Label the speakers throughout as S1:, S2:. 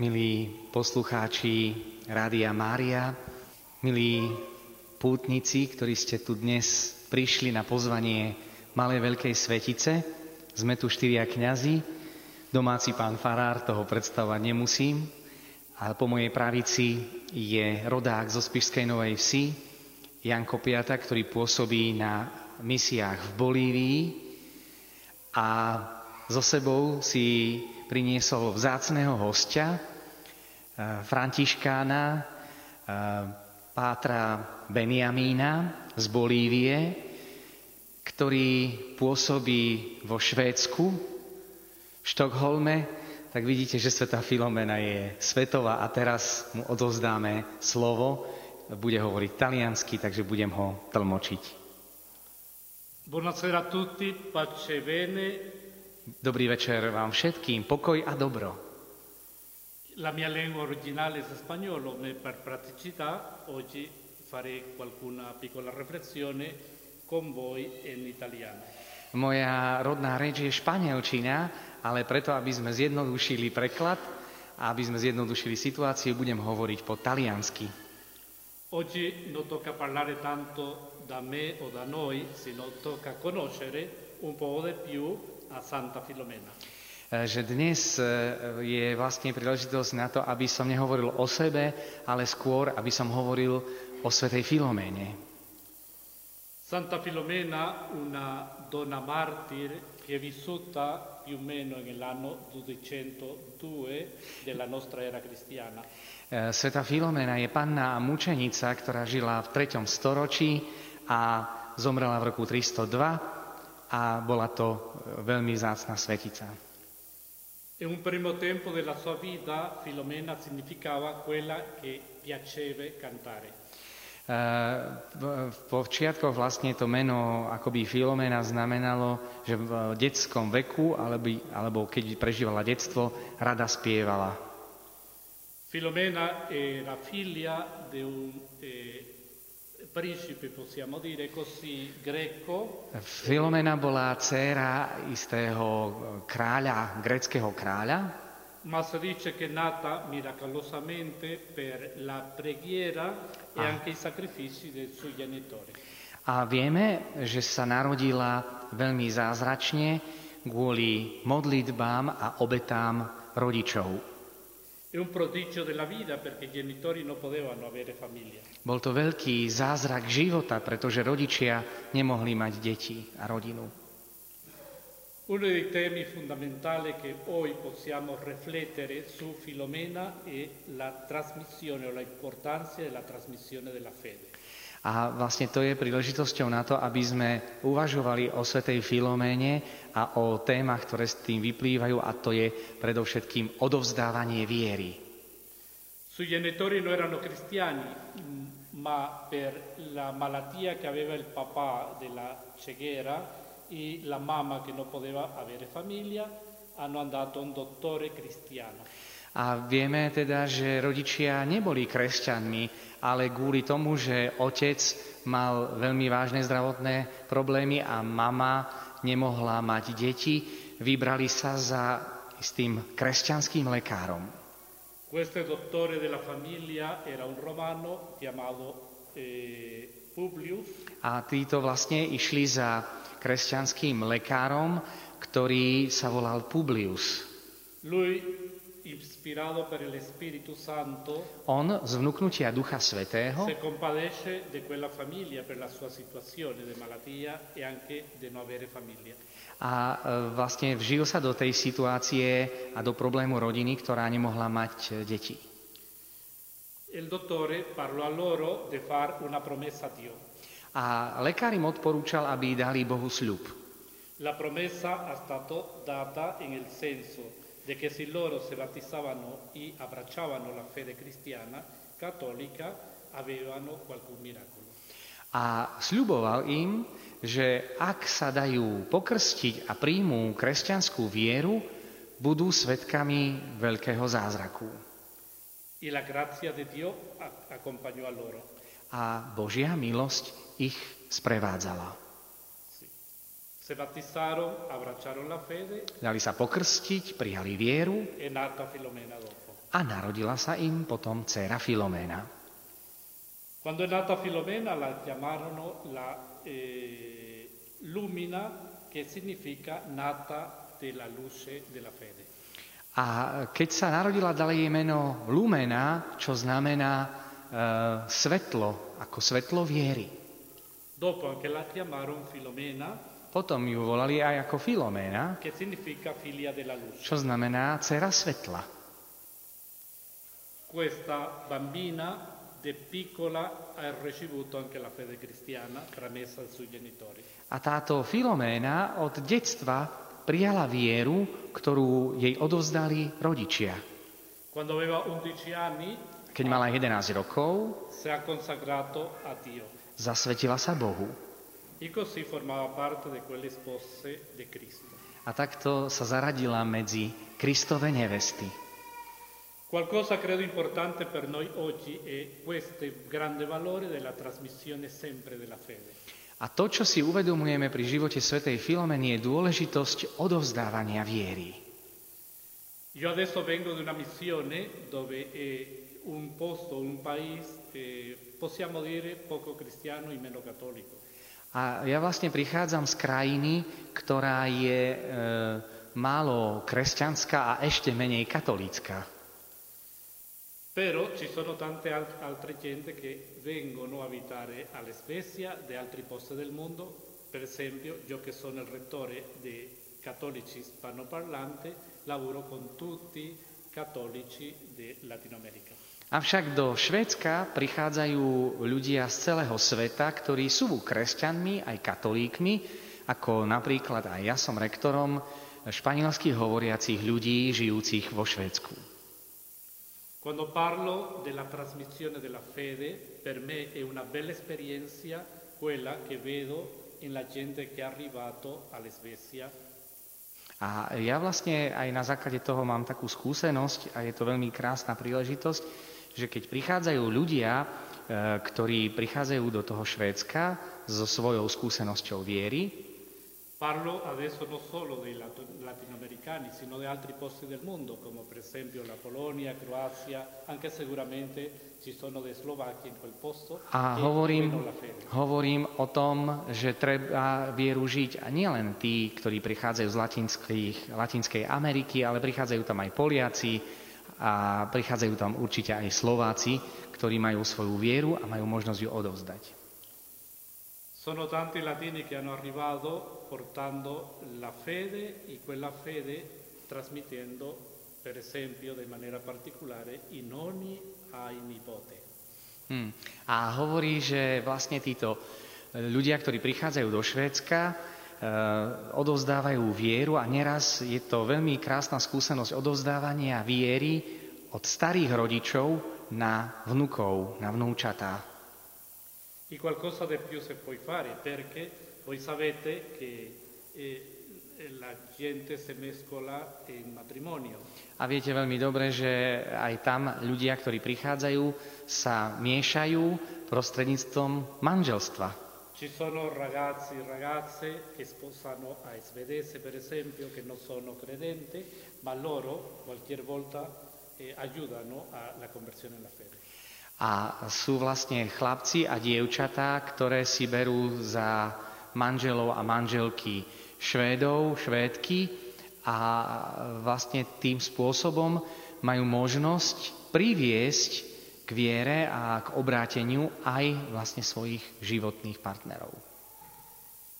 S1: milí poslucháči Rádia Mária, milí pútnici, ktorí ste tu dnes prišli na pozvanie Malej Veľkej Svetice. Sme tu štyria kňazi, domáci pán Farár, toho predstavovať nemusím, ale po mojej pravici je rodák zo Spišskej Novej Vsi, Janko Piata, ktorý pôsobí na misiách v Bolívii a so sebou si priniesol vzácného hostia, Františkána, eh, Pátra Beniamína z Bolívie, ktorý pôsobí vo Švédsku, v Štokholme, tak vidíte, že Sveta Filomena je svetová a teraz mu odovzdáme slovo, bude hovoriť taliansky, takže budem ho tlmočiť.
S2: E.
S1: Dobrý večer vám všetkým, pokoj a dobro.
S2: La mia lingua originale è spagnolo, ma per praticità oggi farei qualcuna piccola riflessione con voi in italiano.
S1: Moja rodná reč je španielčina, ale preto, aby sme zjednodušili preklad a aby sme zjednodušili situáciu, budem hovoriť po taliansky.
S2: Oggi non tocca parlare tanto da me o da noi, sino tocca conoscere un po' di più a Santa Filomena.
S1: E, Že dnes e, je vlastne príležitosť na to, aby som nehovoril o sebe, ale skôr, aby som hovoril o svetej Filoméne.
S2: Santa Filomena, una donna martir che è vissuta più o meno nell'anno 202 della nostra era cristiana.
S1: E, Sveta Filomena je panna a mučenica, ktorá žila v 3. storočí a zomrela v roku 302 a bola to veľmi vzácna svetica.
S2: In un primo tempo della sua vita Filomena significava quella che piaceva cantare.
S1: E, v- V počiatkoch vlastne to meno akoby Filomena znamenalo, že v detskom veku, alebo, alebo keď prežívala detstvo, rada spievala.
S2: Filomena era figlia di un eh,
S1: Filomena bola dcéra istého kráľa, greckého kráľa,
S2: ma si dice che è nata miracolosamente per la preghiera e anche i sacrifici dei suoi genitori.
S1: A vieme, že sa narodila veľmi zázračne kvôli modlitbám a obetám rodičov.
S2: È un prodigio della vita perché i genitori non potevano avere famiglia.
S1: Bol to veľký zázrak života, pretože rodičia nemohli mať deti a rodinu.
S2: Uno dei temi fondamentali che poi possiamo riflettere su Filomena è la trasmissione o l'importanza della trasmissione della fede.
S1: A vlastne to je príležitosťou na to, aby sme uvažovali o Svetej Filoméne a o témach, ktoré s tým vyplývajú, a to je predovšetkým odovzdávanie viery.
S2: Sui genitori non erano cristiani, ma per la malattia che aveva il papà della ceghera e la mamma che non poteva avere famiglia, hanno andato a un dottore cristiano.
S1: A vieme teda, že rodičia neboli kresťanmi, ale kvôli tomu, že otec mal veľmi vážne zdravotné problémy a mama nemohla mať deti, vybrali sa za istým kresťanským lekárom.
S2: Questo dottore della famiglia era un romano chiamato eh, Publius
S1: A títo vlastne išli za kresťanským lekárom, ktorý sa volal Publius.
S2: Lui,
S1: On z vnúknutia Ducha Svetého
S2: si compadece di quella famiglia per la sua situazione di malattia e anche di non avere famiglia.
S1: a e, vlastne vžil sa do tej situácie a do problému rodiny, ktorá nemohla mať deti.
S2: Il dottore parlò a loro di fare una promessa a Dio.
S1: A lekár im odporúčal, aby dali Bohu sľub.
S2: La promessa è stata data nel senso di che se loro si battezzavano e abbracciavano la fede cristiana cattolica avevano qualcun miracolo.
S1: A sľuboval im, že ak sa dajú pokrstiť a príjmú kresťanskú vieru, budú svetkami veľkého zázraku.
S2: E la grazia di Dio accompagnò loro.
S1: A Božia milosť ich sprevádzala.
S2: Sì. Si battezzarono, abbracciarono la fede,
S1: Dali sa pokrstiť, prijali vieru
S2: Filomena dopo.
S1: a narodila sa im potom dcera Filoména.
S2: Quando è nata Filomena la chiamarono la eh, Lumina, che significa nata della luce della fede.
S1: A keď sa narodila, dali jej meno Lumena, čo znamená e, svetlo, ako svetlo viery.
S2: Dopo anche la chiamarono Filomena,
S1: Potom ju volali aj ako Filoména, čo znamená dcera svetla.
S2: Questa bambina de piccola ha ricevuto anche la fede cristiana tramessa ai suoi genitori.
S1: A táto Filoména od detstva prijala vieru, ktorú jej odovzdali rodičia.
S2: Quando aveva 11 anni
S1: Keď mala 11 rokov,
S2: è consacrato a Dio
S1: zasvetila sa Bohu. A takto sa zaradila medzi Kristove nevesty.
S2: Qualcosa credo importante per noi oggi è questo grande valore della trasmissione sempre della fede.
S1: A to, čo si uvedomujeme pri živote svätej Filomeny, je dôležitosť odovzdávania viery.
S2: Io adesso vengo da una missione dove è un posto, un paese, eh, possiamo dire poco cristiano e meno cattolico.
S1: A ja vlastne prichádzam z krajiny, ktorá je e, málo kresťanská a ešte menej katolícka.
S2: Però ci sono tante al- altre gente che vengono a abitare alla Svezia da altri posti del mondo. Per esempio, io che sono il rettore dei cattolici ispanoparlanti, lavoro con tutti i cattolici di Latino America.
S1: Avšak do Švédska prichádzajú ľudia z celého sveta, ktorí sú kresťanmi aj katolíkmi, ako napríklad aj ja som rektorom španielských hovoriacich ľudí žijúcich vo Švédsku.
S2: Quando parlo della trasmissione della fede, per me è una bella esperienza quella che vedo nella gente che è arrivato alla Svezia
S1: A ja vlastne aj na základe toho mám takú skúsenosť a je to veľmi krásna príležitosť, že keď prichádzajú ľudia, e, ktorí prichádzajú do toho Švédska so svojou skúsenosťou viery,
S2: Parlo adesso non solo dei latinoamericani, sino di altri posti del mondo, come per esempio la Polonia, Croazia, anche sicuramente ci sono dei slovacchi in quel posto
S1: A hovorím,
S2: fede.
S1: hovorím o tom, že treba vieru žiť a nielen tí, ktorí prichádzajú z Latinskej Ameriky, ale prichádzajú tam aj Poliaci a prichádzajú tam určite aj Slováci, ktorí majú svoju vieru a majú možnosť ju odovzdať.
S2: Sono tanti latini che hanno arrivato portando la fede e quella fede trasmettendo, per esempio, in maniera particolare, i nonni ai nipoti.
S1: Hmm. A hovorí, že vlastne títo e, ľudia, ktorí prichádzajú do Švédska, odovzdávajú vieru a neraz je to veľmi krásna skúsenosť odovzdávania viery od starých rodičov na vnukov, na vnúčatá.
S2: E qualcosa di più si può fare perché voi sapete che eh, la gente si mescola in matrimonio.
S1: A viete veľmi dobre, že aj tam ľudia, ktorí prichádzajú, sa miešajú prostredníctvom manželstva.
S2: Ci sono ragazzi e ragazze che sposano a svedese, per esempio, che non sono credenti, ma loro qualche volta eh, aiutano alla conversione alla fede.
S1: A sú vlastne chlapci a dievčatá, ktoré si berú za manželov a manželky Švédov, Švédky a vlastne tým spôsobom majú možnosť priviesť k viere a k obráteniu aj vlastne svojich životných partnerov.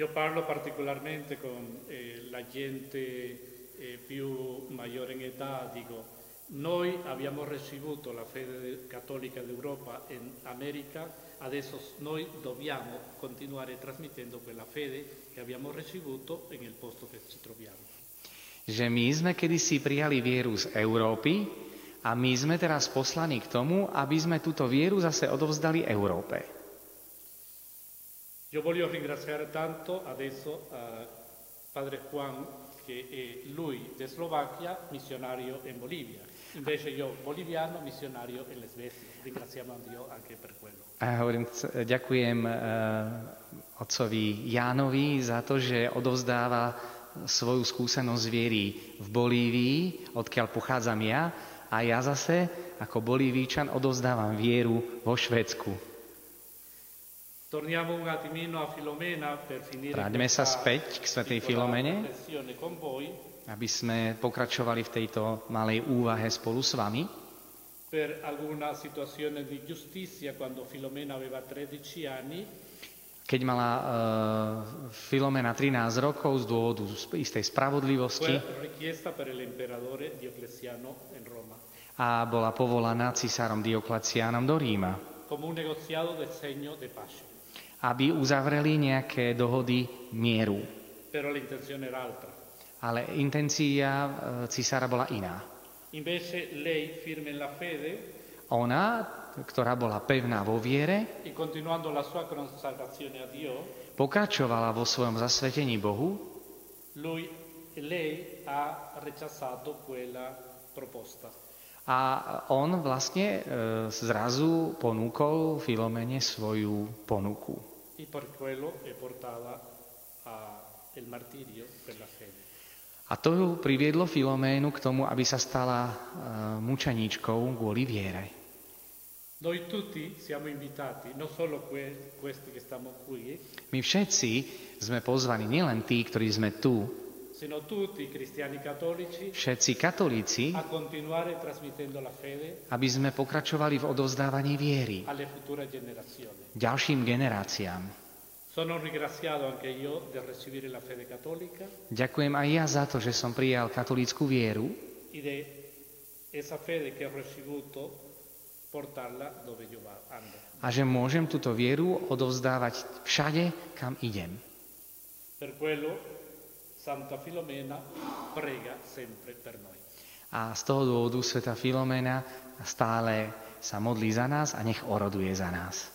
S2: Io parlo particolarmente con eh, la gente eh, più maggiore in età, dico, noi abbiamo ricevuto la fede cattolica d'Europa in America, adesso noi dobbiamo continuare trasmettendo quella fede che abbiamo ricevuto nel posto che ci troviamo.
S1: Že my sme kedysi prijali vieru z Európy a my sme teraz poslaní k tomu, aby sme túto vieru zase odovzdali Európe.
S2: Io voglio ringraziare tanto adesso a Padre Juan, che è lui di Slovacchia, missionario in Bolivia. Invece io boliviano, missionario in Svezia. Ringraziamo Dio anche per quello.
S1: A ja hovorím, ďakujem uh, otcovi Jánovi za to, že odovzdáva svoju skúsenosť viery v Bolívii, odkiaľ pochádzam ja, a ja zase, ako Bolívíčan, odovzdávam vieru vo
S2: finire
S1: Vráťme sa späť k svätej Filomene, aby sme pokračovali v tejto malej úvahe spolu s vami.
S2: per alguna situazione di giustizia quando Filomena aveva 13 anni.
S1: Keď mala uh, Filomena 13 rokov z dôvodu istej spravodlivosti a bola povolaná cisárom Dioklecianom do Ríma, aby uzavreli nejaké dohody mieru. Ale intencia uh, cisára bola iná. Ona, ktorá bola pevná vo viere, pokračovala vo svojom zasvetení Bohu
S2: lui, lei ha rechazato quella proposta.
S1: A on vlastne e, zrazu ponúkol Filomene svoju ponuku. A to ju priviedlo Filoménu k tomu, aby sa stala e, mučeníčkou kvôli viere.
S2: Noi tutti siamo invitati, non solo que- questi che stiamo qui,
S1: My všetci sme pozvaní, nielen tí, ktorí sme tu, všetci katolíci, aby sme pokračovali v odovzdávaní viery ďalším generáciám. Ďakujem aj ja za to, že som prijal katolícku vieru
S2: e
S1: a že môžem túto vieru odovzdávať všade, kam idem.
S2: Per quello Santa Filomena prega sempre per noi.
S1: A z toho dôvodu Sveta Filomena stále sa modlí za nás a nech oroduje za nás.